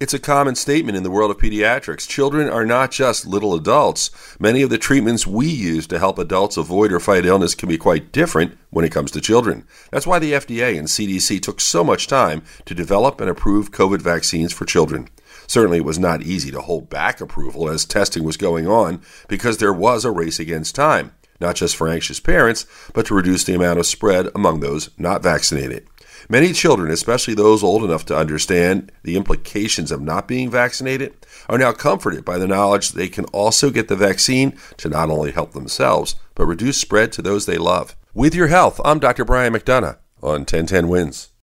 It's a common statement in the world of pediatrics. Children are not just little adults. Many of the treatments we use to help adults avoid or fight illness can be quite different when it comes to children. That's why the FDA and CDC took so much time to develop and approve COVID vaccines for children. Certainly, it was not easy to hold back approval as testing was going on because there was a race against time, not just for anxious parents, but to reduce the amount of spread among those not vaccinated. Many children, especially those old enough to understand the implications of not being vaccinated, are now comforted by the knowledge they can also get the vaccine to not only help themselves, but reduce spread to those they love. With your health, I'm Dr. Brian McDonough on 1010 Wins.